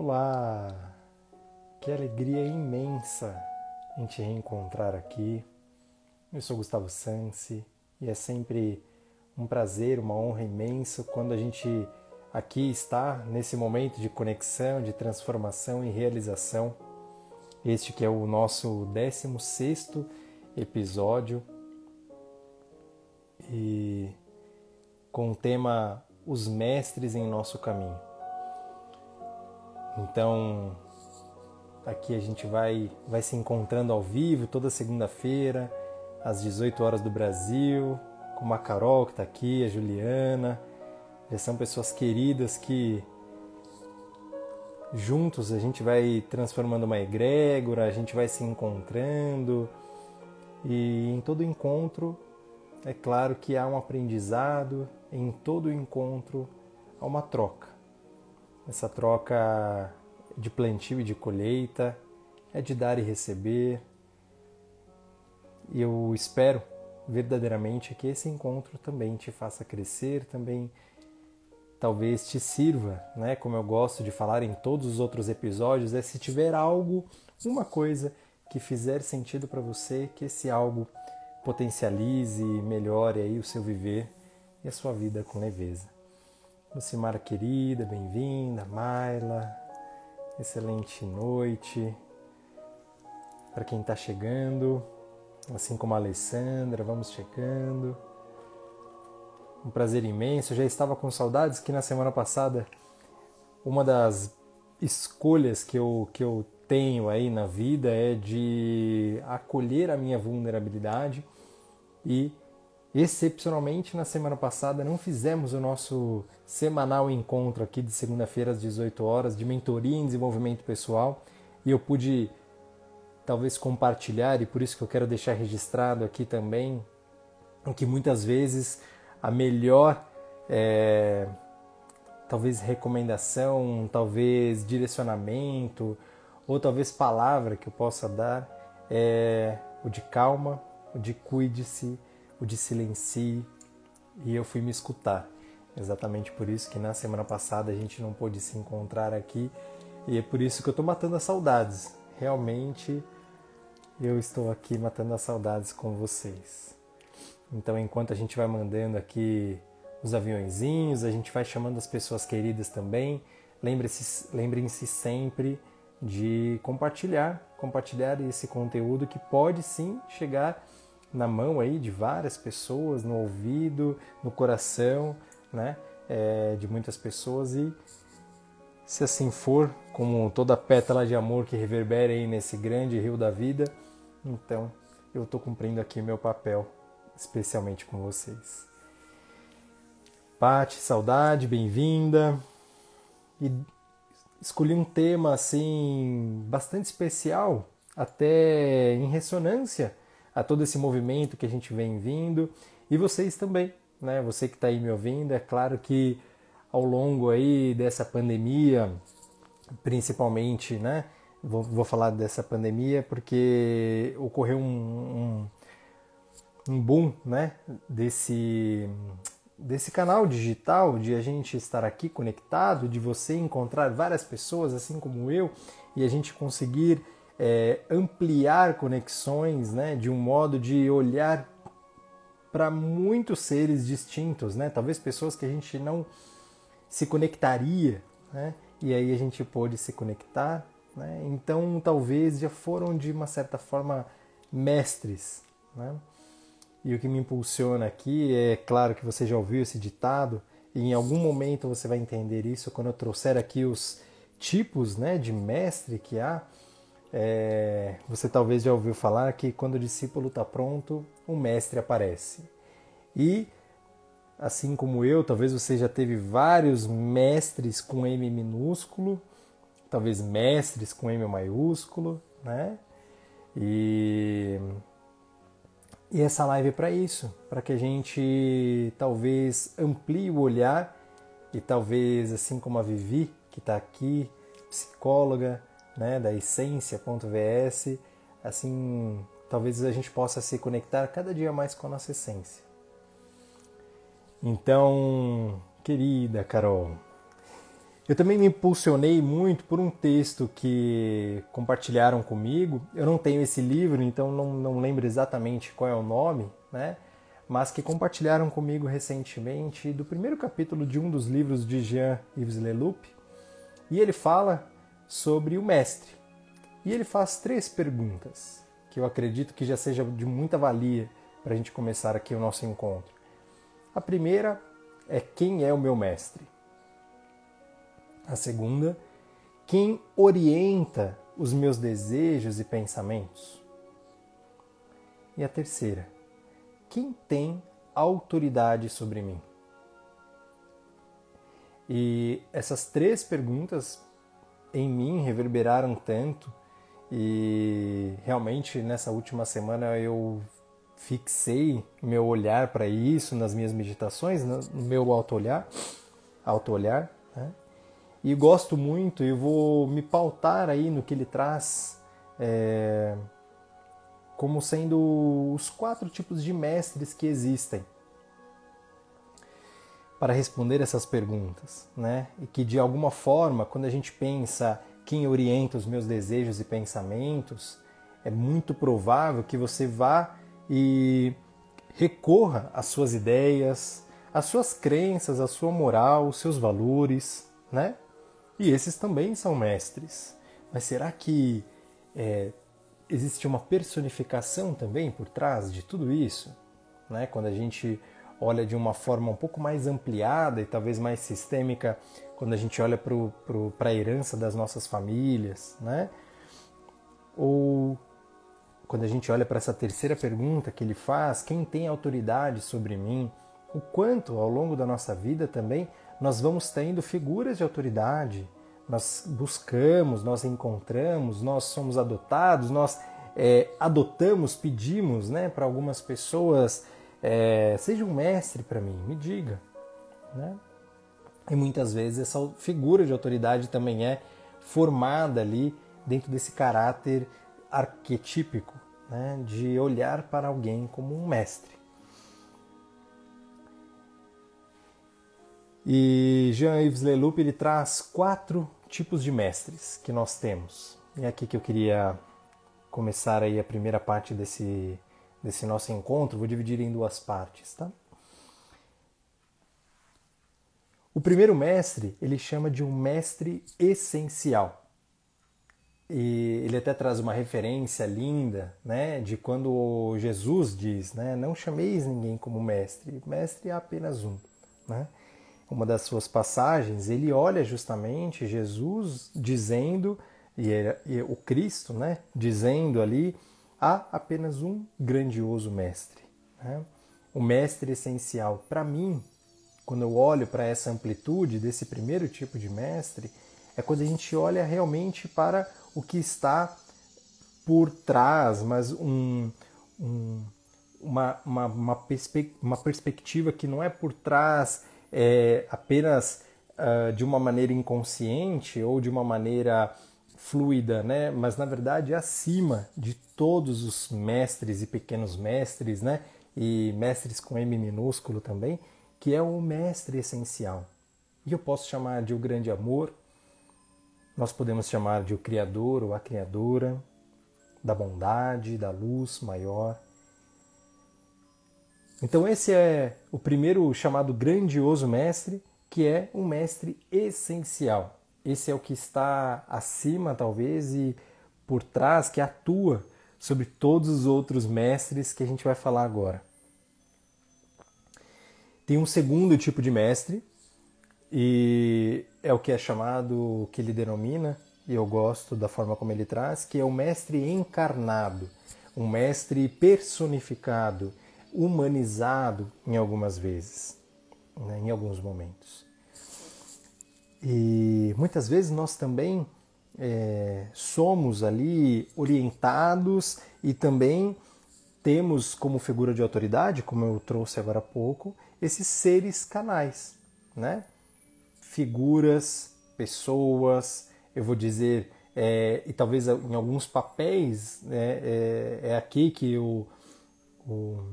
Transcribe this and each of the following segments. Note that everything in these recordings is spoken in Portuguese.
Olá! Que alegria imensa em te reencontrar aqui. Eu sou Gustavo Sansi e é sempre um prazer, uma honra imensa quando a gente aqui está nesse momento de conexão, de transformação e realização. Este que é o nosso 16 episódio e com o tema Os Mestres em Nosso Caminho. Então, aqui a gente vai, vai se encontrando ao vivo toda segunda-feira, às 18 horas do Brasil, com a Carol que está aqui, a Juliana. Já são pessoas queridas que juntos a gente vai transformando uma egrégora, a gente vai se encontrando e em todo encontro é claro que há um aprendizado, em todo encontro há uma troca. Essa troca de plantio e de colheita é de dar e receber. E eu espero verdadeiramente que esse encontro também te faça crescer, também talvez te sirva, né? Como eu gosto de falar em todos os outros episódios, é se tiver algo, uma coisa que fizer sentido para você, que esse algo potencialize e melhore aí o seu viver e a sua vida com leveza. Lucimara querida, bem-vinda, Maila, excelente noite. Para quem está chegando, assim como a Alessandra, vamos chegando. Um prazer imenso. Já estava com saudades que na semana passada uma das escolhas que eu, que eu tenho aí na vida é de acolher a minha vulnerabilidade e excepcionalmente na semana passada não fizemos o nosso semanal encontro aqui de segunda-feira às 18 horas de mentoria em desenvolvimento pessoal. E eu pude talvez compartilhar e por isso que eu quero deixar registrado aqui também que muitas vezes a melhor é, talvez recomendação, talvez direcionamento ou talvez palavra que eu possa dar é o de calma, o de cuide-se, o de silencie. E eu fui me escutar. Exatamente por isso que na semana passada a gente não pôde se encontrar aqui. E é por isso que eu estou matando as saudades. Realmente eu estou aqui matando as saudades com vocês. Então, enquanto a gente vai mandando aqui os aviãozinhos, a gente vai chamando as pessoas queridas também. Lembrem-se sempre de compartilhar, compartilhar esse conteúdo que pode sim chegar na mão aí de várias pessoas, no ouvido, no coração, né, é, de muitas pessoas e se assim for, como toda pétala de amor que reverbera aí nesse grande rio da vida, então eu estou cumprindo aqui meu papel, especialmente com vocês. Pati, saudade, bem-vinda. E escolhi um tema assim bastante especial, até em ressonância a todo esse movimento que a gente vem vindo e vocês também, né? Você que está aí me ouvindo, é claro que ao longo aí dessa pandemia, principalmente, né? Vou, vou falar dessa pandemia porque ocorreu um, um, um boom, né? Desse desse canal digital, de a gente estar aqui conectado, de você encontrar várias pessoas assim como eu e a gente conseguir é, ampliar conexões, né, de um modo de olhar para muitos seres distintos, né, talvez pessoas que a gente não se conectaria, né, e aí a gente pôde se conectar, né, então talvez já foram de uma certa forma mestres, né. E o que me impulsiona aqui é claro que você já ouviu esse ditado, e em algum momento você vai entender isso quando eu trouxer aqui os tipos né, de mestre que há. É, você talvez já ouviu falar que quando o discípulo está pronto, o mestre aparece. E assim como eu, talvez você já teve vários mestres com M minúsculo, talvez mestres com M maiúsculo, né? E e essa live é para isso, para que a gente talvez amplie o olhar e talvez, assim como a Vivi, que está aqui, psicóloga né, da essência.vs, assim, talvez a gente possa se conectar cada dia mais com a nossa essência. Então, querida Carol, Eu também me impulsionei muito por um texto que compartilharam comigo. Eu não tenho esse livro, então não, não lembro exatamente qual é o nome, né? mas que compartilharam comigo recentemente do primeiro capítulo de um dos livros de Jean-Yves Leloup. E ele fala sobre o mestre. E ele faz três perguntas que eu acredito que já seja de muita valia para a gente começar aqui o nosso encontro. A primeira é quem é o meu mestre? A segunda, quem orienta os meus desejos e pensamentos? E a terceira, quem tem autoridade sobre mim? E essas três perguntas em mim reverberaram tanto e realmente nessa última semana eu fixei meu olhar para isso nas minhas meditações, no meu auto-olhar, auto-olhar, né? E gosto muito e vou me pautar aí no que ele traz é, como sendo os quatro tipos de mestres que existem para responder essas perguntas, né? E que de alguma forma, quando a gente pensa quem orienta os meus desejos e pensamentos, é muito provável que você vá e recorra às suas ideias, às suas crenças, à sua moral, os seus valores, né? E esses também são mestres. Mas será que é, existe uma personificação também por trás de tudo isso? Né? Quando a gente olha de uma forma um pouco mais ampliada e talvez mais sistêmica, quando a gente olha para a herança das nossas famílias, né? Ou quando a gente olha para essa terceira pergunta que ele faz, quem tem autoridade sobre mim? O quanto ao longo da nossa vida também nós vamos tendo figuras de autoridade, nós buscamos, nós encontramos, nós somos adotados, nós é, adotamos, pedimos né, para algumas pessoas, é, seja um mestre para mim, me diga. Né? E muitas vezes essa figura de autoridade também é formada ali dentro desse caráter arquetípico, né, de olhar para alguém como um mestre. E Jean-Yves Leloup ele traz quatro tipos de mestres que nós temos. E é aqui que eu queria começar aí a primeira parte desse, desse nosso encontro. Vou dividir em duas partes, tá? O primeiro mestre ele chama de um mestre essencial. E ele até traz uma referência linda, né, de quando Jesus diz, né, não chameis ninguém como mestre, mestre é apenas um, né? Uma das suas passagens, ele olha justamente Jesus dizendo e, e o Cristo, né, dizendo ali há apenas um grandioso mestre, né? O mestre essencial para mim, quando eu olho para essa amplitude desse primeiro tipo de mestre, é quando a gente olha realmente para o que está por trás, mas um, um, uma, uma, uma, perspe uma, perspectiva que não é por trás é, apenas uh, de uma maneira inconsciente ou de uma maneira fluida, né? mas na verdade é acima de todos os mestres e pequenos mestres, né? e mestres com M minúsculo também, que é o mestre essencial. E eu posso chamar de o grande amor, nós podemos chamar de o Criador ou a Criadora, da bondade, da luz maior. Então, esse é o primeiro chamado grandioso mestre, que é um mestre essencial. Esse é o que está acima, talvez, e por trás, que atua sobre todos os outros mestres que a gente vai falar agora. Tem um segundo tipo de mestre, e é o que é chamado, que ele denomina, e eu gosto da forma como ele traz, que é o mestre encarnado, um mestre personificado, humanizado em algumas vezes, né, em alguns momentos. E muitas vezes nós também é, somos ali orientados e também temos como figura de autoridade, como eu trouxe agora há pouco, esses seres canais, né? figuras, pessoas, eu vou dizer, é, e talvez em alguns papéis, né, é, é, aqui que o, o,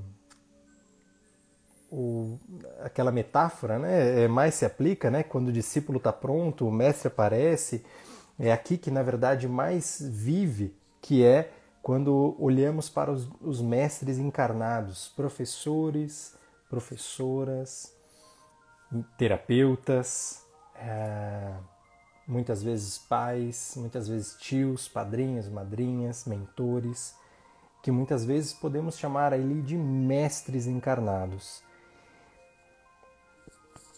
o, aquela metáfora, né? É, mais se aplica, né? Quando o discípulo está pronto, o mestre aparece. É aqui que na verdade mais vive, que é quando olhamos para os, os mestres encarnados, professores, professoras, terapeutas, é, muitas vezes pais, muitas vezes tios, padrinhos, madrinhas, mentores, que muitas vezes podemos chamar ali de mestres encarnados.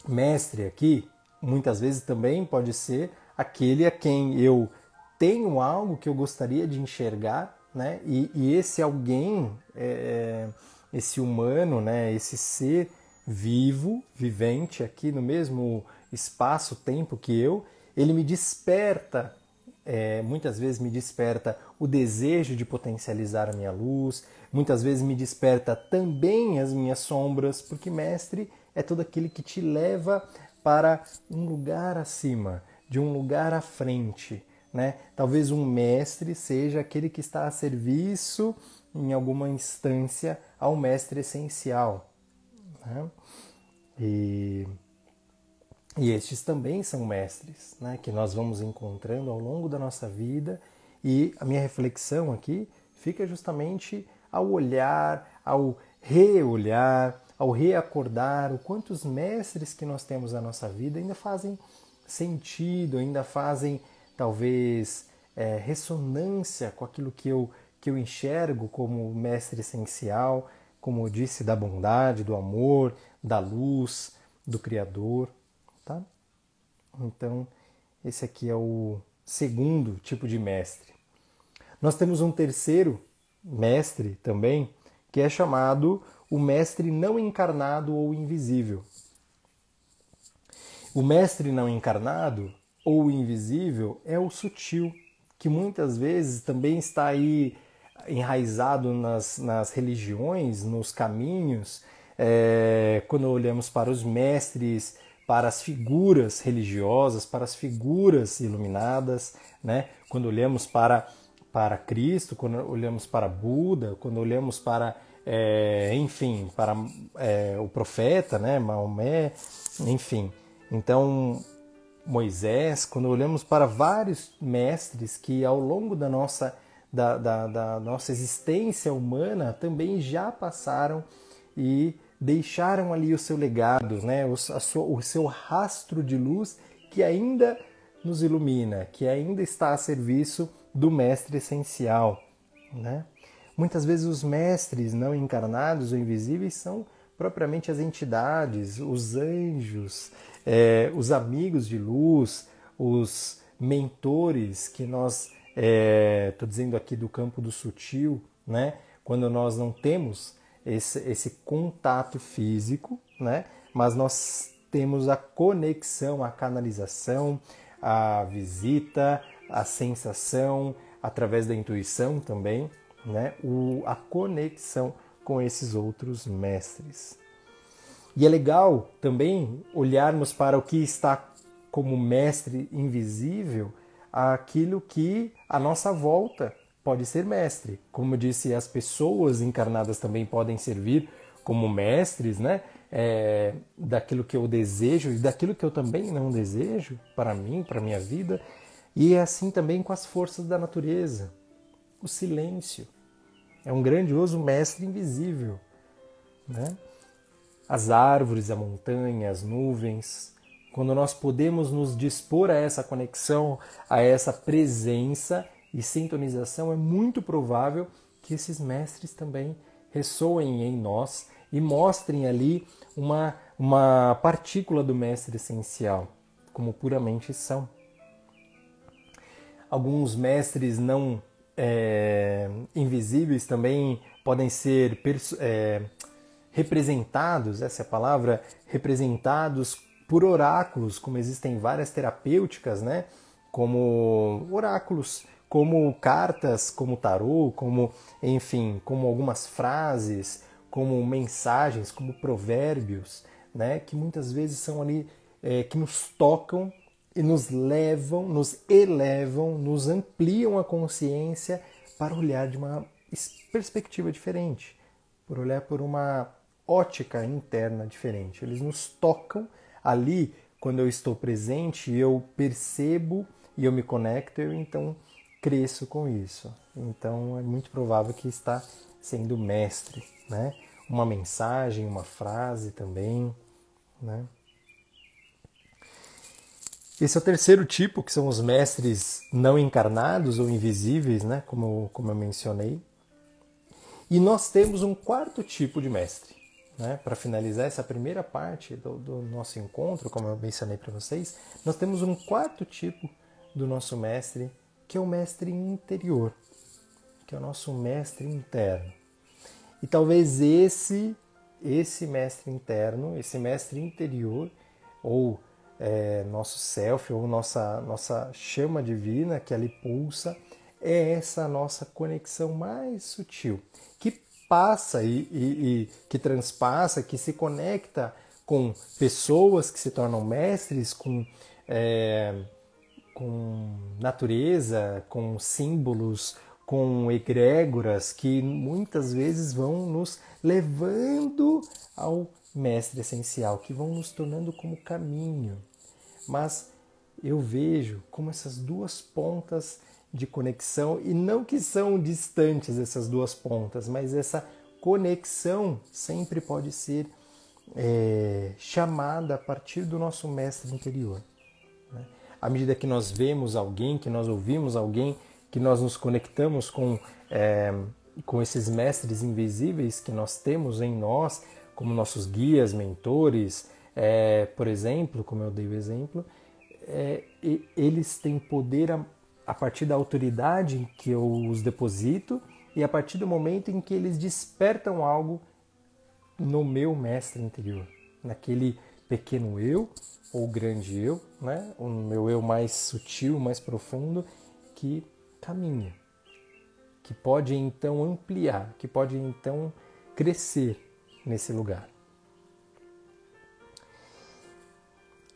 Mestre aqui, muitas vezes também pode ser aquele a quem eu tenho algo que eu gostaria de enxergar, né? E, e esse alguém, é, é esse humano, né? Esse ser vivo, vivente aqui no mesmo espaço-tempo que eu, ele me desperta, é, muitas vezes me desperta o desejo de potencializar a minha luz, muitas vezes me desperta também as minhas sombras, porque mestre é todo aquele que te leva para um lugar acima, de um lugar à frente. Né? Talvez um mestre seja aquele que está a serviço, em alguma instância, ao mestre essencial. Né? E, e estes também são mestres né? que nós vamos encontrando ao longo da nossa vida. E a minha reflexão aqui fica justamente ao olhar, ao reolhar, ao reacordar o quantos mestres que nós temos na nossa vida ainda fazem sentido, ainda fazem talvez é, ressonância com aquilo que eu, que eu enxergo como mestre essencial, como eu disse, da bondade, do amor, da luz, do Criador. Tá? Então, esse aqui é o segundo tipo de mestre. Nós temos um terceiro mestre também, que é chamado o mestre não encarnado ou invisível. O mestre não encarnado ou invisível é o sutil, que muitas vezes também está aí enraizado nas, nas religiões, nos caminhos, é, quando olhamos para os mestres, para as figuras religiosas, para as figuras iluminadas, né? quando olhamos para, para Cristo, quando olhamos para Buda, quando olhamos para é, enfim, para é, o profeta, né, Maomé, enfim. Então, Moisés, quando olhamos para vários mestres que ao longo da nossa, da, da, da nossa existência humana também já passaram e deixaram ali o seu legado, né, o, sua, o seu rastro de luz que ainda nos ilumina, que ainda está a serviço do mestre essencial, né? Muitas vezes os mestres não encarnados ou invisíveis são propriamente as entidades, os anjos, é, os amigos de luz, os mentores que nós, estou é, dizendo aqui do campo do sutil, né? quando nós não temos esse, esse contato físico, né? mas nós temos a conexão, a canalização, a visita, a sensação, através da intuição também, né, o, a conexão com esses outros mestres. E é legal também olharmos para o que está como mestre invisível, aquilo que a nossa volta pode ser mestre. Como eu disse, as pessoas encarnadas também podem servir como mestres, né? É, daquilo que eu desejo e daquilo que eu também não desejo para mim, para minha vida. E é assim também com as forças da natureza. O silêncio, é um grandioso mestre invisível. Né? As árvores, a montanha, as nuvens. Quando nós podemos nos dispor a essa conexão, a essa presença e sintonização, é muito provável que esses mestres também ressoem em nós e mostrem ali uma, uma partícula do mestre essencial, como puramente são. Alguns mestres não é, invisíveis também podem ser é, representados, essa é a palavra, representados por oráculos, como existem várias terapêuticas, né? Como oráculos, como cartas, como tarô, como, enfim, como algumas frases, como mensagens, como provérbios, né? Que muitas vezes são ali é, que nos tocam e nos levam, nos elevam, nos ampliam a consciência para olhar de uma perspectiva diferente, por olhar por uma ótica interna diferente. Eles nos tocam ali quando eu estou presente, eu percebo e eu me conecto, eu então cresço com isso. Então é muito provável que está sendo mestre, né? Uma mensagem, uma frase também, né? Esse é o terceiro tipo, que são os mestres não encarnados ou invisíveis, né? como, como eu mencionei. E nós temos um quarto tipo de mestre. Né? Para finalizar essa primeira parte do, do nosso encontro, como eu mencionei para vocês, nós temos um quarto tipo do nosso mestre, que é o mestre interior, que é o nosso mestre interno. E talvez esse, esse mestre interno, esse mestre interior, ou é, nosso self ou nossa, nossa chama divina que ali pulsa, é essa nossa conexão mais sutil, que passa e, e, e que transpassa, que se conecta com pessoas que se tornam mestres, com, é, com natureza, com símbolos, com egrégoras que muitas vezes vão nos levando ao mestre essencial, que vão nos tornando como caminho. Mas eu vejo como essas duas pontas de conexão, e não que são distantes essas duas pontas, mas essa conexão sempre pode ser é, chamada a partir do nosso mestre interior. Né? À medida que nós vemos alguém, que nós ouvimos alguém, que nós nos conectamos com, é, com esses mestres invisíveis que nós temos em nós, como nossos guias, mentores, é, por exemplo, como eu dei o exemplo, é, eles têm poder a, a partir da autoridade que eu os deposito e a partir do momento em que eles despertam algo no meu mestre interior, naquele pequeno eu ou grande eu, né? o meu eu mais sutil, mais profundo, que caminha, que pode então ampliar, que pode então crescer nesse lugar.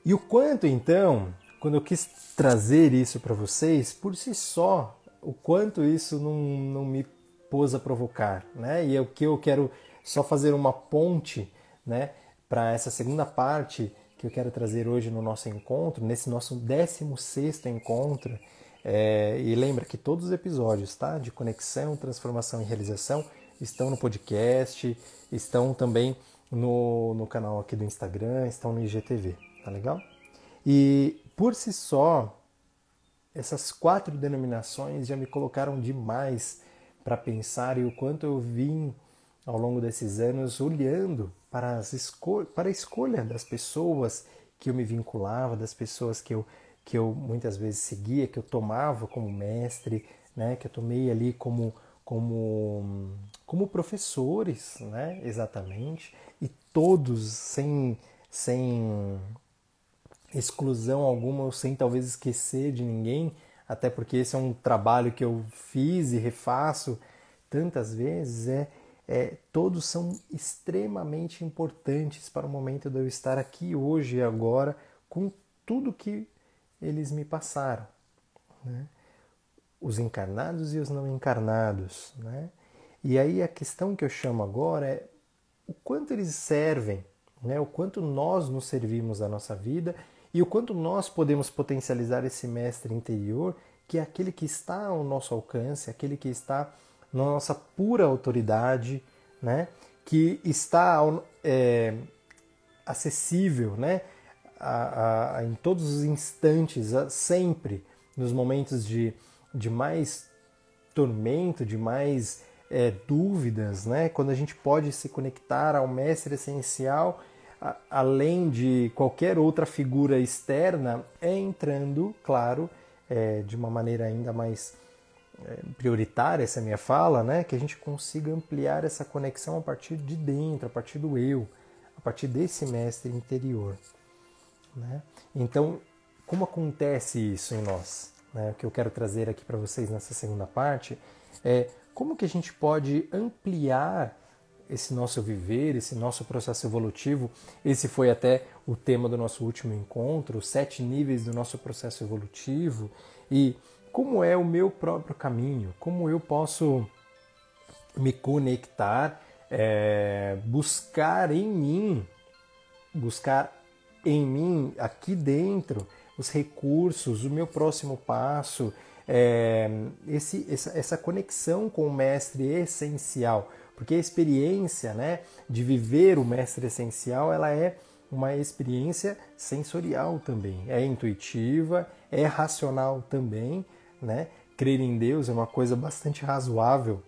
E o quanto então, quando eu quis trazer isso para vocês, por si só, o quanto isso não, não me pôs a provocar, né? E é o que eu quero só fazer uma ponte, né, para essa segunda parte que eu quero trazer hoje no nosso encontro, nesse nosso 16 encontro. É, e lembra que todos os episódios tá, de conexão, transformação e realização estão no podcast, estão também no, no canal aqui do Instagram, estão no IGTV, tá legal? E por si só, essas quatro denominações já me colocaram demais para pensar e o quanto eu vim ao longo desses anos olhando para, as escol para a escolha das pessoas que eu me vinculava, das pessoas que eu, que eu muitas vezes seguia, que eu tomava como mestre, né, que eu tomei ali como como, como professores, né, exatamente, e todos sem, sem exclusão alguma ou sem talvez esquecer de ninguém, até porque esse é um trabalho que eu fiz e refaço tantas vezes, é, é todos são extremamente importantes para o momento de eu estar aqui hoje e agora com tudo que eles me passaram. Né? Os encarnados e os não encarnados. Né? E aí a questão que eu chamo agora é o quanto eles servem, né? o quanto nós nos servimos da nossa vida e o quanto nós podemos potencializar esse mestre interior, que é aquele que está ao nosso alcance, aquele que está na nossa pura autoridade, né? que está é, acessível né? A, a, em todos os instantes, sempre nos momentos de de mais tormento, de mais é, dúvidas, né? quando a gente pode se conectar ao mestre essencial, a, além de qualquer outra figura externa, é entrando, claro, é, de uma maneira ainda mais é, prioritária essa minha fala, né? que a gente consiga ampliar essa conexão a partir de dentro, a partir do eu, a partir desse mestre interior. Né? Então, como acontece isso em nós? Né, que eu quero trazer aqui para vocês nessa segunda parte, é como que a gente pode ampliar esse nosso viver, esse nosso processo evolutivo. Esse foi até o tema do nosso último encontro, os sete níveis do nosso processo evolutivo e como é o meu próprio caminho, como eu posso me conectar é, buscar em mim, buscar em mim, aqui dentro, os recursos, o meu próximo passo, é, esse, essa, essa conexão com o mestre essencial. Porque a experiência né, de viver o mestre essencial ela é uma experiência sensorial também. É intuitiva, é racional também. Né? Crer em Deus é uma coisa bastante razoável.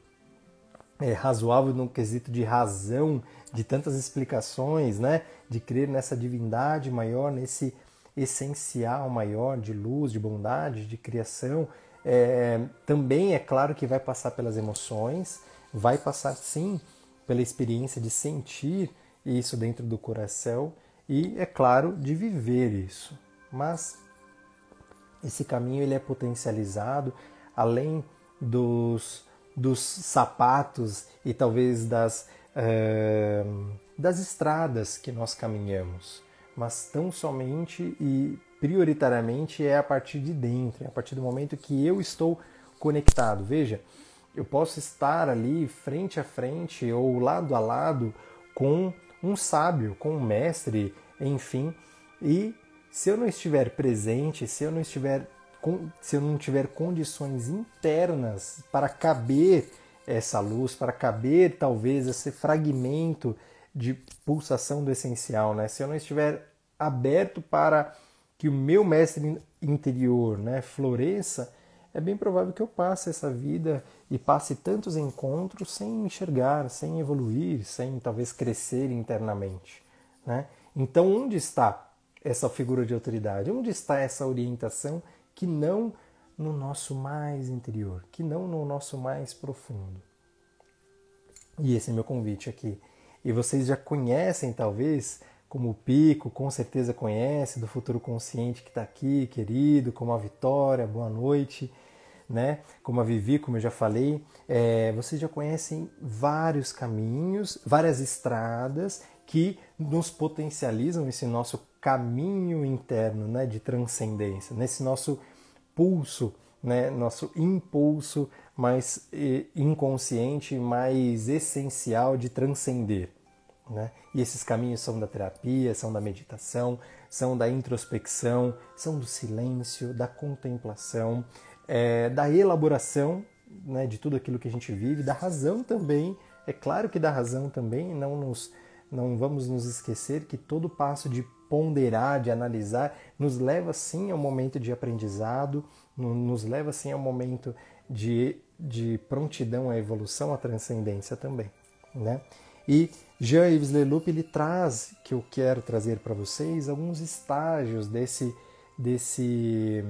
É razoável no quesito de razão, de tantas explicações, né? de crer nessa divindade maior, nesse essencial maior de luz, de bondade, de criação. É, também é claro que vai passar pelas emoções, vai passar sim pela experiência de sentir isso dentro do coração e, é claro, de viver isso. Mas esse caminho ele é potencializado além dos, dos sapatos e talvez das, uh, das estradas que nós caminhamos, mas tão somente e prioritariamente é a partir de dentro, é a partir do momento que eu estou conectado. Veja, eu posso estar ali frente a frente ou lado a lado com um sábio, com um mestre, enfim, e se eu não estiver presente, se eu não estiver se eu não tiver condições internas para caber essa luz, para caber talvez esse fragmento de pulsação do essencial, né? Se eu não estiver aberto para que o meu mestre interior, né, floresça, é bem provável que eu passe essa vida e passe tantos encontros sem enxergar, sem evoluir, sem talvez crescer internamente, né? Então, onde está essa figura de autoridade? Onde está essa orientação que não no nosso mais interior, que não no nosso mais profundo? E esse é meu convite aqui. E vocês já conhecem, talvez, como o Pico, com certeza conhece, do futuro consciente que está aqui, querido, como a Vitória, boa noite, né? Como a Vivi, como eu já falei, é, vocês já conhecem vários caminhos, várias estradas que nos potencializam esse nosso caminho interno né, de transcendência, nesse nosso pulso, né, nosso impulso mais inconsciente, mais essencial de transcender. Né? E esses caminhos são da terapia, são da meditação, são da introspecção, são do silêncio, da contemplação, é, da elaboração né, de tudo aquilo que a gente vive, da razão também. É claro que da razão também, não nos não vamos nos esquecer que todo passo de ponderar, de analisar, nos leva sim ao momento de aprendizado, nos leva sim ao momento de, de prontidão à evolução, à transcendência também. Né? E Jean-Yves Leloup ele traz, que eu quero trazer para vocês, alguns estágios desse, desse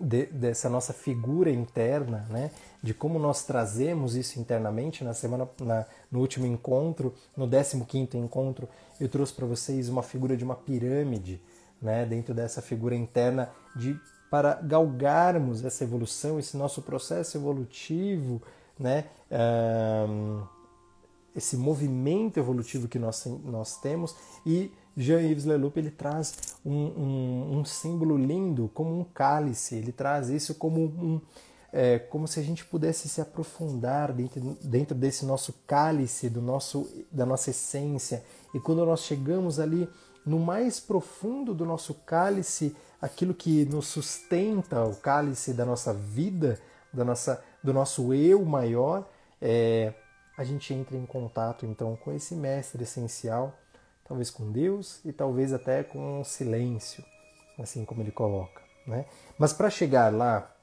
de, dessa nossa figura interna, né? de como nós trazemos isso internamente. Na semana, na, no último encontro, no 15 encontro, eu trouxe para vocês uma figura de uma pirâmide, né? dentro dessa figura interna, de para galgarmos essa evolução, esse nosso processo evolutivo, né? Esse movimento evolutivo que nós, nós temos e Jean-Yves Leloup ele traz um, um, um, símbolo lindo como um cálice, ele traz isso como um, é, como se a gente pudesse se aprofundar dentro, dentro desse nosso cálice, do nosso, da nossa essência. E quando nós chegamos ali no mais profundo do nosso cálice, aquilo que nos sustenta, o cálice da nossa vida, da nossa, do nosso eu maior, é, a gente entra em contato então com esse mestre essencial talvez com Deus e talvez até com o silêncio, assim como ele coloca. Né? Mas para chegar lá,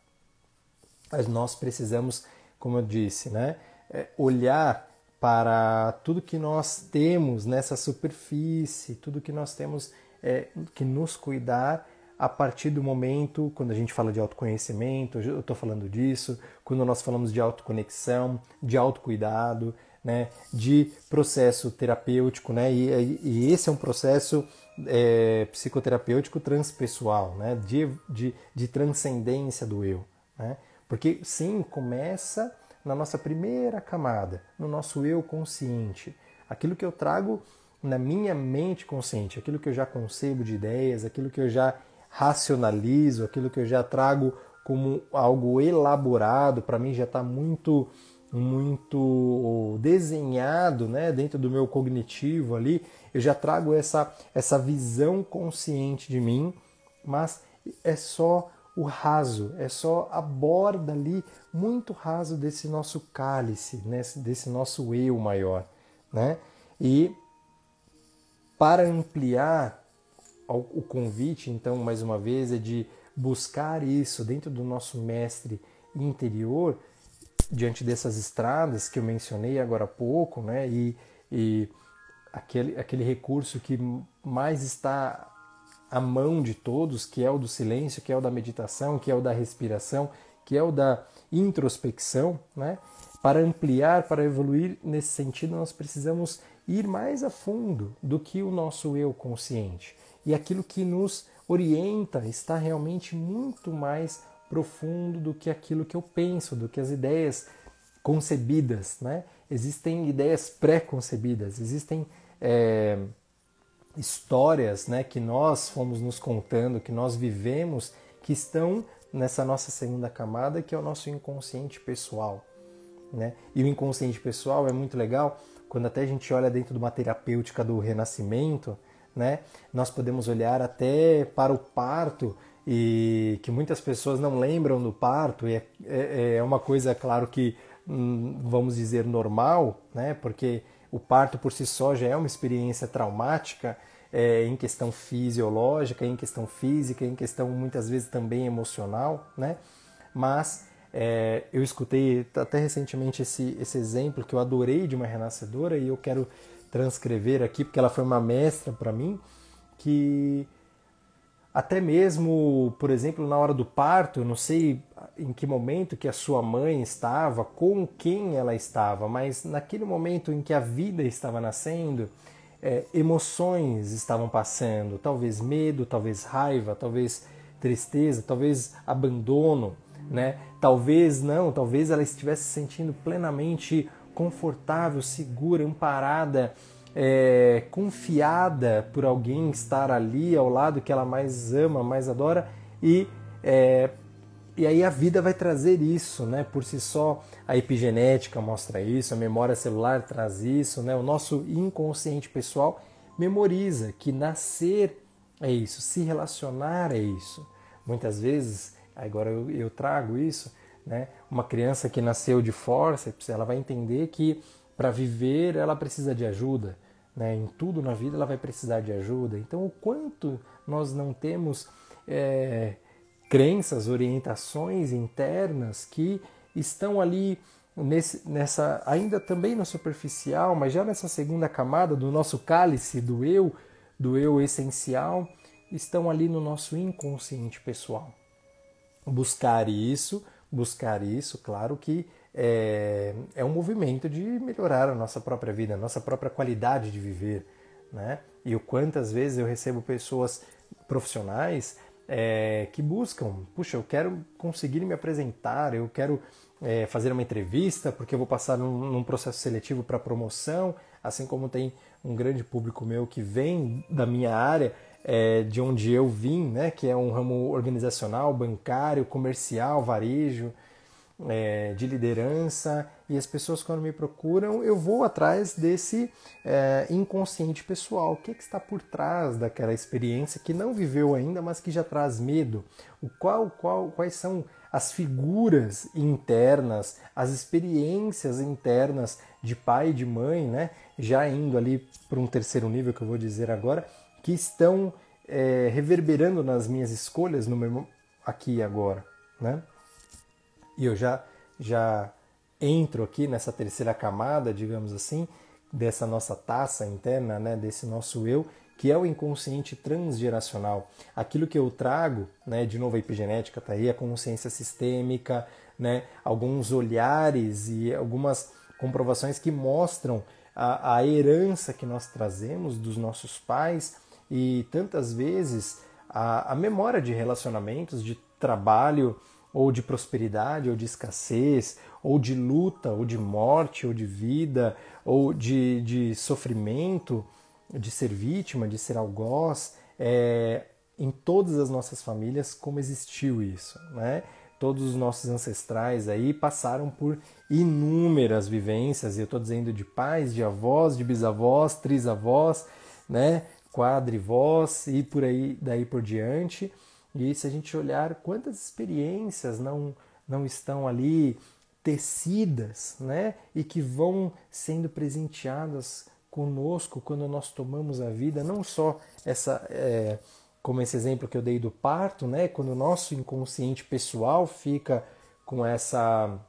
nós precisamos, como eu disse, né, é, olhar para tudo que nós temos nessa superfície, tudo que nós temos é, que nos cuidar a partir do momento, quando a gente fala de autoconhecimento, eu estou falando disso, quando nós falamos de autoconexão, de autocuidado, né, de processo terapêutico, né, e, e esse é um processo é, psicoterapêutico transpessoal, né, de, de, de transcendência do eu. Né, porque sim, começa na nossa primeira camada, no nosso eu consciente, aquilo que eu trago na minha mente consciente, aquilo que eu já concebo de ideias, aquilo que eu já racionalizo, aquilo que eu já trago como algo elaborado, para mim já está muito muito desenhado né, dentro do meu cognitivo ali, eu já trago essa, essa visão consciente de mim, mas é só o raso, é só a borda ali muito raso desse nosso cálice, né, desse nosso eu maior. Né? E para ampliar o convite, então, mais uma vez, é de buscar isso dentro do nosso mestre interior, diante dessas estradas que eu mencionei agora há pouco, né? E, e aquele, aquele recurso que mais está à mão de todos, que é o do silêncio, que é o da meditação, que é o da respiração, que é o da introspecção, né? Para ampliar, para evoluir nesse sentido, nós precisamos ir mais a fundo do que o nosso eu consciente. E aquilo que nos orienta está realmente muito mais profundo do que aquilo que eu penso, do que as ideias concebidas. Né? Existem ideias pré-concebidas, existem é, histórias né, que nós fomos nos contando, que nós vivemos, que estão nessa nossa segunda camada, que é o nosso inconsciente pessoal. Né? E o inconsciente pessoal é muito legal quando até a gente olha dentro de uma terapêutica do renascimento, né? nós podemos olhar até para o parto e que muitas pessoas não lembram do parto, e é, é, é uma coisa, claro que hum, vamos dizer normal, né? porque o parto por si só já é uma experiência traumática é, em questão fisiológica, em questão física, em questão muitas vezes também emocional, né? mas é, eu escutei até recentemente esse, esse exemplo que eu adorei de uma renascedora e eu quero transcrever aqui porque ela foi uma mestra para mim que até mesmo, por exemplo, na hora do parto, eu não sei em que momento que a sua mãe estava, com quem ela estava, mas naquele momento em que a vida estava nascendo, é, emoções estavam passando, talvez medo, talvez raiva, talvez tristeza, talvez abandono, né? Talvez não, talvez ela estivesse se sentindo plenamente confortável, segura, amparada é, confiada por alguém estar ali ao lado que ela mais ama, mais adora e é, e aí a vida vai trazer isso, né? Por si só, a epigenética mostra isso, a memória celular traz isso, né? O nosso inconsciente pessoal memoriza que nascer é isso, se relacionar é isso. Muitas vezes, agora eu, eu trago isso, né? Uma criança que nasceu de forceps, ela vai entender que para viver ela precisa de ajuda. Né? Em tudo na vida ela vai precisar de ajuda. Então, o quanto nós não temos é, crenças, orientações internas que estão ali nesse, nessa, ainda também no superficial, mas já nessa segunda camada do nosso cálice, do eu, do eu essencial, estão ali no nosso inconsciente pessoal. Buscar isso, buscar isso, claro que é, é um movimento de melhorar a nossa própria vida, a nossa própria qualidade de viver. Né? E o quantas vezes eu recebo pessoas profissionais é, que buscam, puxa, eu quero conseguir me apresentar, eu quero é, fazer uma entrevista porque eu vou passar num, num processo seletivo para promoção, assim como tem um grande público meu que vem da minha área, é, de onde eu vim, né, que é um ramo organizacional, bancário, comercial, varejo, é, de liderança e as pessoas quando me procuram eu vou atrás desse é, inconsciente pessoal. O que, é que, está por trás daquela experiência que não viveu ainda mas que já traz medo? O qual, qual quais são as figuras internas as experiências internas de pai e de mãe né? Já indo ali para um terceiro nível que eu vou dizer agora que estão é, reverberando nas minhas escolhas no meu aqui e agora né e eu já, já entro aqui nessa terceira camada, digamos assim, dessa nossa taça interna, né, desse nosso eu, que é o inconsciente transgeracional. Aquilo que eu trago, né, de novo a epigenética está aí, a consciência sistêmica, né, alguns olhares e algumas comprovações que mostram a, a herança que nós trazemos dos nossos pais e tantas vezes a, a memória de relacionamentos, de trabalho, ou de prosperidade, ou de escassez, ou de luta, ou de morte, ou de vida, ou de, de sofrimento, de ser vítima, de ser algoz, é, em todas as nossas famílias, como existiu isso. Né? todos os nossos ancestrais aí passaram por inúmeras vivências, e eu estou dizendo de pais, de avós, de bisavós, trisavós, né, quadrivós e por aí daí por diante. E se a gente olhar quantas experiências não não estão ali tecidas, né, e que vão sendo presenteadas conosco quando nós tomamos a vida, não só essa é, como esse exemplo que eu dei do parto, né? Quando o nosso inconsciente pessoal fica com essa,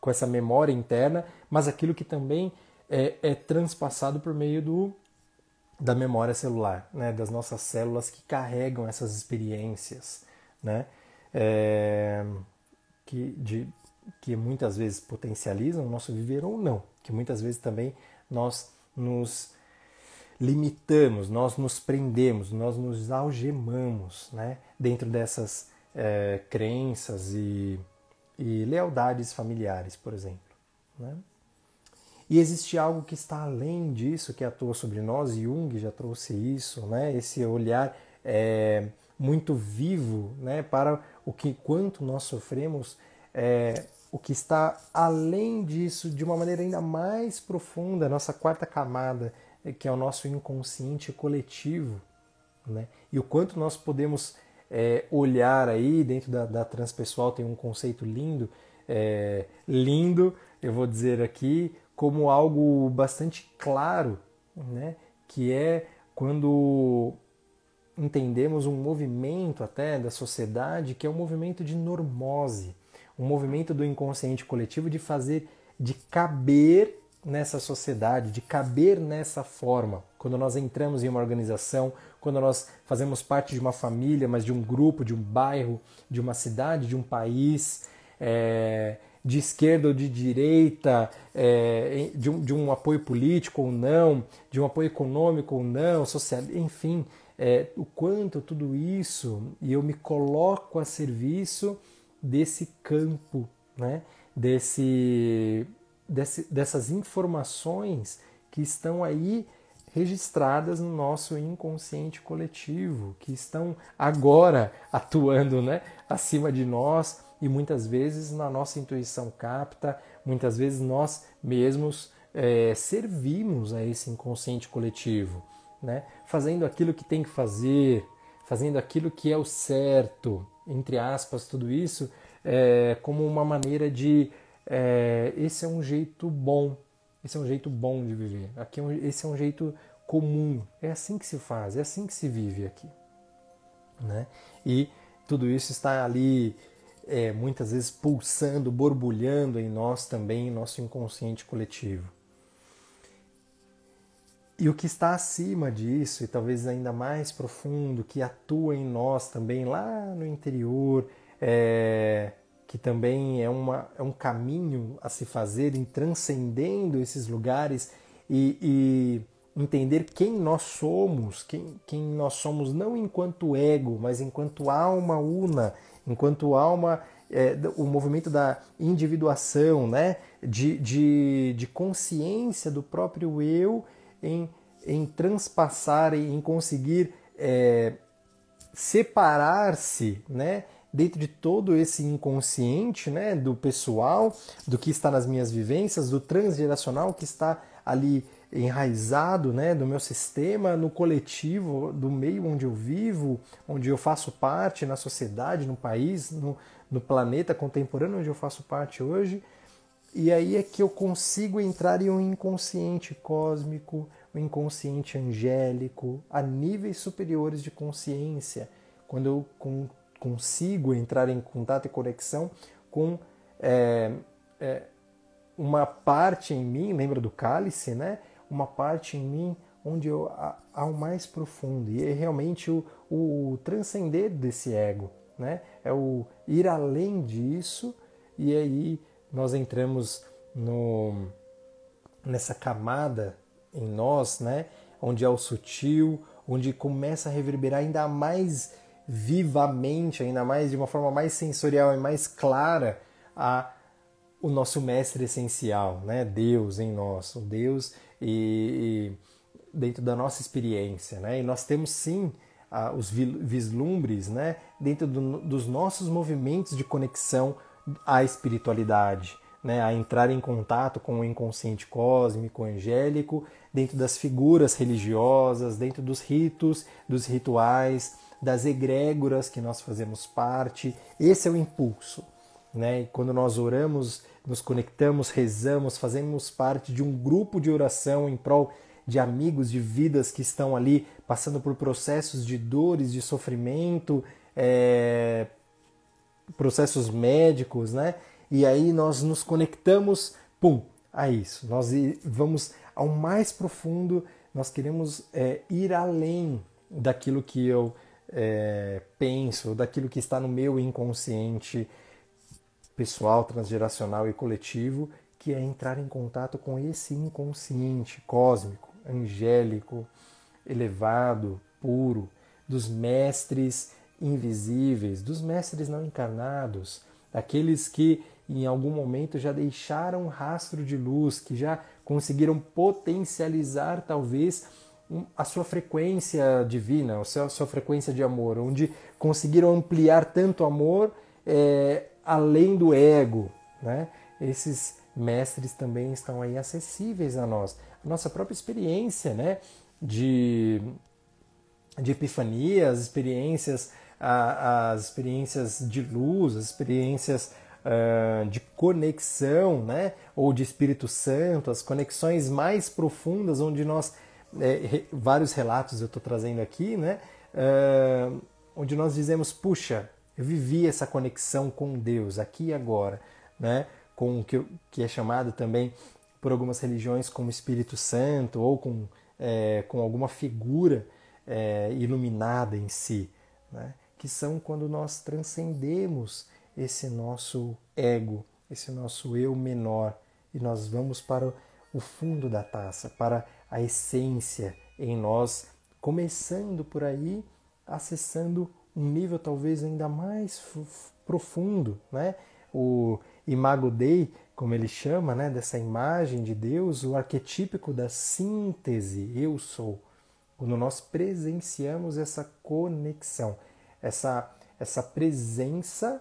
com essa memória interna, mas aquilo que também é, é transpassado por meio do, da memória celular, né? Das nossas células que carregam essas experiências, né? É, que, de, que muitas vezes potencializam o nosso viver ou não, que muitas vezes também nós nos limitamos, nós nos prendemos, nós nos algemamos né, dentro dessas é, crenças e, e, lealdades familiares, por exemplo. Né? E existe algo que está além disso, que atua sobre nós, Jung já trouxe isso, né? esse olhar é, muito vivo né, para o que quanto nós sofremos, é, o que está além disso, de uma maneira ainda mais profunda, nossa quarta camada, que é o nosso inconsciente coletivo, né? E o quanto nós podemos é, olhar aí dentro da, da transpessoal tem um conceito lindo, é, lindo, eu vou dizer aqui, como algo bastante claro, né? Que é quando entendemos um movimento até da sociedade que é um movimento de normose, um movimento do inconsciente coletivo de fazer, de caber nessa sociedade, de caber nessa forma. Quando nós entramos em uma organização, quando nós fazemos parte de uma família, mas de um grupo, de um bairro, de uma cidade, de um país, é, de esquerda ou de direita, é, de, um, de, um, apoio político ou não, de um apoio econômico ou não, social, enfim, é, o quanto tudo isso, e eu me coloco a serviço desse campo, né? desse desse, dessas informações que estão aí registradas no nosso inconsciente coletivo, que estão agora atuando né, acima de nós e muitas vezes na nossa intuição capta, muitas vezes nós mesmos é, servimos a esse inconsciente coletivo, né, fazendo aquilo que tem que fazer, fazendo aquilo que é o certo, entre aspas, tudo isso é, como uma maneira de é, esse é um jeito bom, esse é um jeito bom de viver. Aqui é um, esse é um jeito comum. É assim que se faz, é assim que se vive aqui, né? E tudo isso está ali é, muitas vezes pulsando, borbulhando em nós também, em nosso inconsciente coletivo. E o que está acima disso, e talvez ainda mais profundo, que atua em nós também lá no interior, é, que também é, uma, é um caminho a se fazer em transcendendo esses lugares e, e entender quem nós somos, quem, quem nós somos não enquanto ego, mas enquanto alma una, enquanto alma, é, o movimento da individuação, né? de, de, de consciência do próprio eu em, em transpassar, em conseguir é, separar-se né? dentro de todo esse inconsciente né, do pessoal, do que está nas minhas vivências, do transgeracional que está ali enraizado né, do meu sistema, no coletivo, do meio onde eu vivo, onde eu faço parte, na sociedade, no país, no, no planeta contemporâneo onde eu faço parte hoje. E aí é que eu consigo entrar em um inconsciente cósmico, um inconsciente angélico, a níveis superiores de consciência. Quando eu consigo entrar em contato e conexão com é, é, uma parte em mim, lembra do cálice, né? Uma parte em mim onde eu há o mais profundo e é realmente o, o transcender desse ego, né? É o ir além disso e aí nós entramos no nessa camada em nós, né? Onde é o sutil, onde começa a reverberar ainda mais vivamente, ainda mais de uma forma mais sensorial e mais clara, a o nosso mestre essencial, né? Deus em nós, o Deus e, e dentro da nossa experiência, né? E nós temos sim os vislumbres né, dentro do, dos nossos movimentos de conexão à espiritualidade, né, a entrar em contato com o inconsciente cósmico, angélico, dentro das figuras religiosas, dentro dos ritos, dos rituais, das egrégoras que nós fazemos parte. Esse é o impulso. Né? E quando nós oramos, nos conectamos, rezamos, fazemos parte de um grupo de oração em prol de amigos, de vidas que estão ali passando por processos de dores, de sofrimento, é, processos médicos, né? E aí nós nos conectamos, pum, a isso. Nós vamos ao mais profundo, nós queremos é, ir além daquilo que eu é, penso, daquilo que está no meu inconsciente pessoal, transgeracional e coletivo, que é entrar em contato com esse inconsciente cósmico, angélico, elevado, puro, dos mestres invisíveis, dos mestres não encarnados, aqueles que em algum momento já deixaram rastro de luz, que já conseguiram potencializar talvez a sua frequência divina, a sua frequência de amor, onde conseguiram ampliar tanto amor é, além do ego. Né? Esses mestres também estão aí acessíveis a nós. A nossa própria experiência né? de, de epifania, as experiências, as experiências de luz, as experiências uh, de conexão, né? ou de Espírito Santo, as conexões mais profundas, onde nós é, vários relatos eu estou trazendo aqui, né? Uh, onde nós dizemos, puxa, eu vivi essa conexão com Deus aqui e agora, né? Com o que, que é chamado também por algumas religiões como Espírito Santo ou com, é, com alguma figura é, iluminada em si, né? que são quando nós transcendemos esse nosso ego, esse nosso eu menor e nós vamos para o fundo da taça, para a essência em nós, começando por aí, acessando um nível talvez ainda mais profundo, né? O Imago Dei, como ele chama, né, dessa imagem de Deus, o arquetípico da síntese, eu sou. Quando nós presenciamos essa conexão, essa essa presença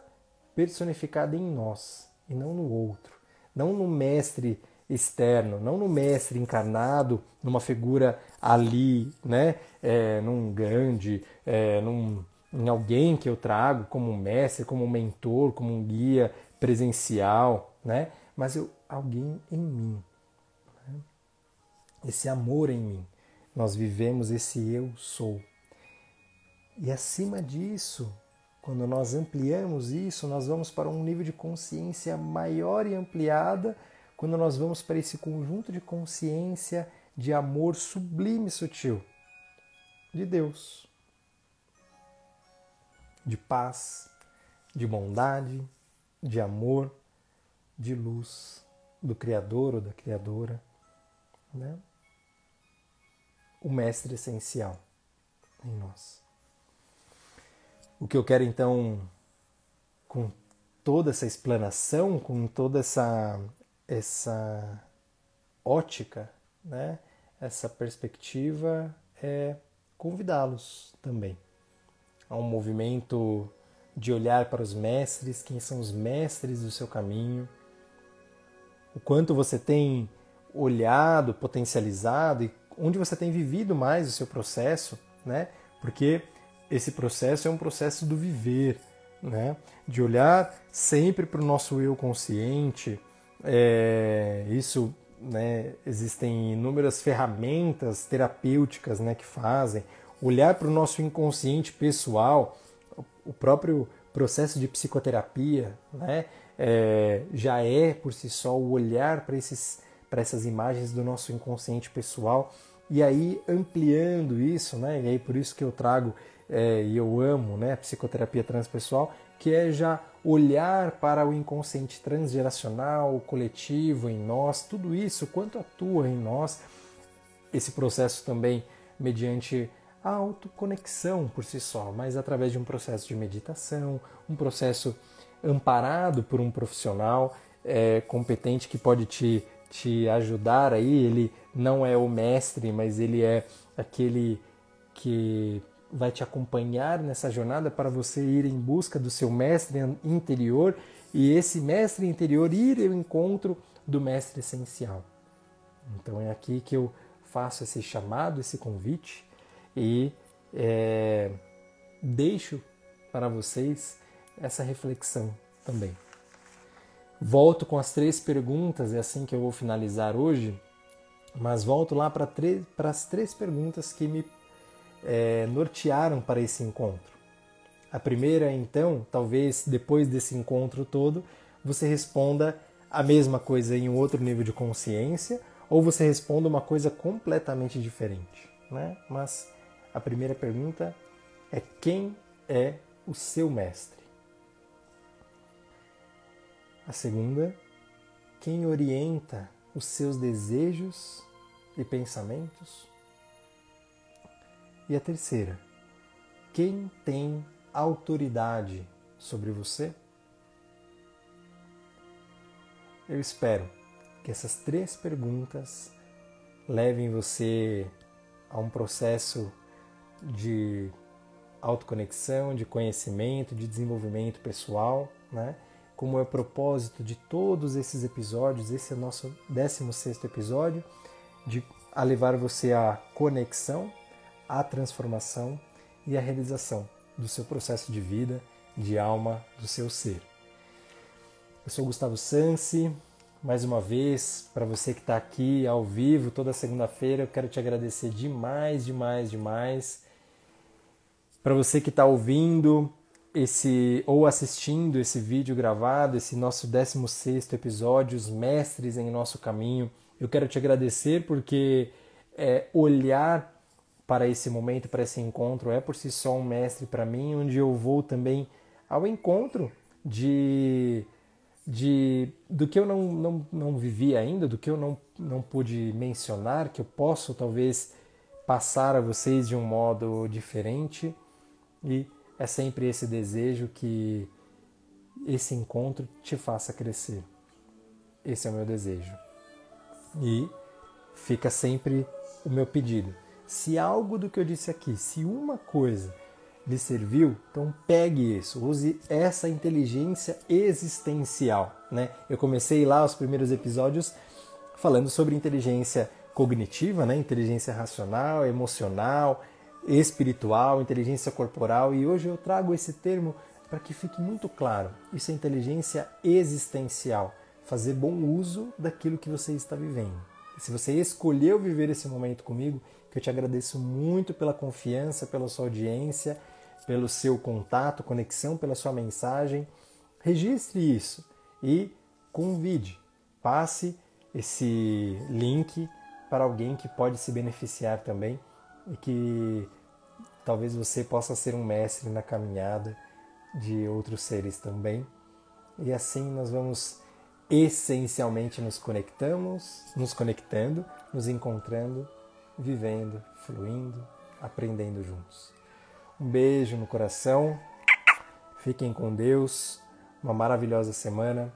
personificada em nós e não no outro, não no mestre externo, não no mestre encarnado, numa figura ali, né, é, num grande, é, num, em alguém que eu trago como um mestre, como um mentor, como um guia presencial, né, mas eu, alguém em mim, né? esse amor em mim. Nós vivemos esse eu sou. E acima disso, quando nós ampliamos isso, nós vamos para um nível de consciência maior e ampliada quando nós vamos para esse conjunto de consciência de amor sublime e sutil de Deus, de paz, de bondade, de amor, de luz do Criador ou da Criadora, né? o Mestre essencial em nós. O que eu quero então, com toda essa explanação, com toda essa essa ótica, né, essa perspectiva é convidá-los também a um movimento de olhar para os mestres, quem são os mestres do seu caminho, o quanto você tem olhado, potencializado e onde você tem vivido mais o seu processo, né? Porque esse processo é um processo do viver, né? De olhar sempre para o nosso eu consciente, é, isso, né, existem inúmeras ferramentas terapêuticas né, que fazem. Olhar para o nosso inconsciente pessoal, o próprio processo de psicoterapia, né, é, já é por si só o olhar para esses para essas imagens do nosso inconsciente pessoal. E aí ampliando isso, né, e aí por isso que eu trago é, e eu amo né, a psicoterapia transpessoal, que é já olhar para o inconsciente transgeracional, o coletivo em nós, tudo isso, quanto atua em nós, esse processo também mediante a autoconexão por si só, mas através de um processo de meditação, um processo amparado por um profissional é, competente que pode te, te ajudar aí. Ele não é o mestre, mas ele é aquele que vai te acompanhar nessa jornada para você ir em busca do seu mestre interior e esse mestre interior ir ao encontro do mestre essencial. Então é aqui que eu faço esse chamado, esse convite e é, deixo para vocês essa reflexão também. Volto com as três perguntas, é assim que eu vou finalizar hoje, mas volto lá para, as três perguntas que me é, nortearam para esse encontro. A primeira, então, talvez depois desse encontro todo, você responda a mesma coisa em um outro nível de consciência, ou você responda uma coisa completamente diferente. Né? Mas a primeira pergunta é: quem é o seu mestre? A segunda, quem orienta os seus desejos e pensamentos? E a terceira, quem tem autoridade sobre você? Eu espero que essas três perguntas levem você a um processo de autoconexão, de conhecimento, de desenvolvimento pessoal, né? Como é o propósito de todos esses episódios, esse é o nosso 16 episódio, de a levar você à conexão, à transformação e à realização do seu processo de vida, de alma, do seu ser. Eu sou Gustavo Sansi, mais uma vez, para você que está aqui ao vivo toda segunda-feira, eu quero te agradecer demais, demais, demais para você que está ouvindo esse ou assistindo esse vídeo gravado, esse nosso 16 episódio, Os Mestres em Nosso Caminho, eu quero te agradecer porque é, olhar para esse momento, para esse encontro, é por si só um mestre para mim, onde eu vou também ao encontro de, de do que eu não, não, não vivi ainda, do que eu não, não pude mencionar, que eu posso talvez passar a vocês de um modo diferente. E é sempre esse desejo que esse encontro te faça crescer. Esse é o meu desejo. E fica sempre o meu pedido. Se algo do que eu disse aqui, se uma coisa lhe serviu, então pegue isso, use essa inteligência existencial. Né? Eu comecei lá os primeiros episódios falando sobre inteligência cognitiva, né? inteligência racional, emocional, espiritual, inteligência corporal, e hoje eu trago esse termo para que fique muito claro. Isso é inteligência existencial, fazer bom uso daquilo que você está vivendo. Se você escolheu viver esse momento comigo, que eu te agradeço muito pela confiança, pela sua audiência, pelo seu contato, conexão, pela sua mensagem, registre isso e convide, passe esse link para alguém que pode se beneficiar também e que talvez você possa ser um mestre na caminhada de outros seres também. E assim nós vamos essencialmente nos conectamos, nos conectando, nos encontrando, vivendo, fluindo, aprendendo juntos. Um beijo no coração. Fiquem com Deus. Uma maravilhosa semana.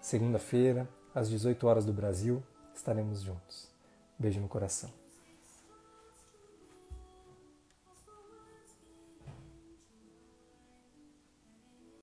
Segunda-feira, às 18 horas do Brasil, estaremos juntos. Beijo no coração.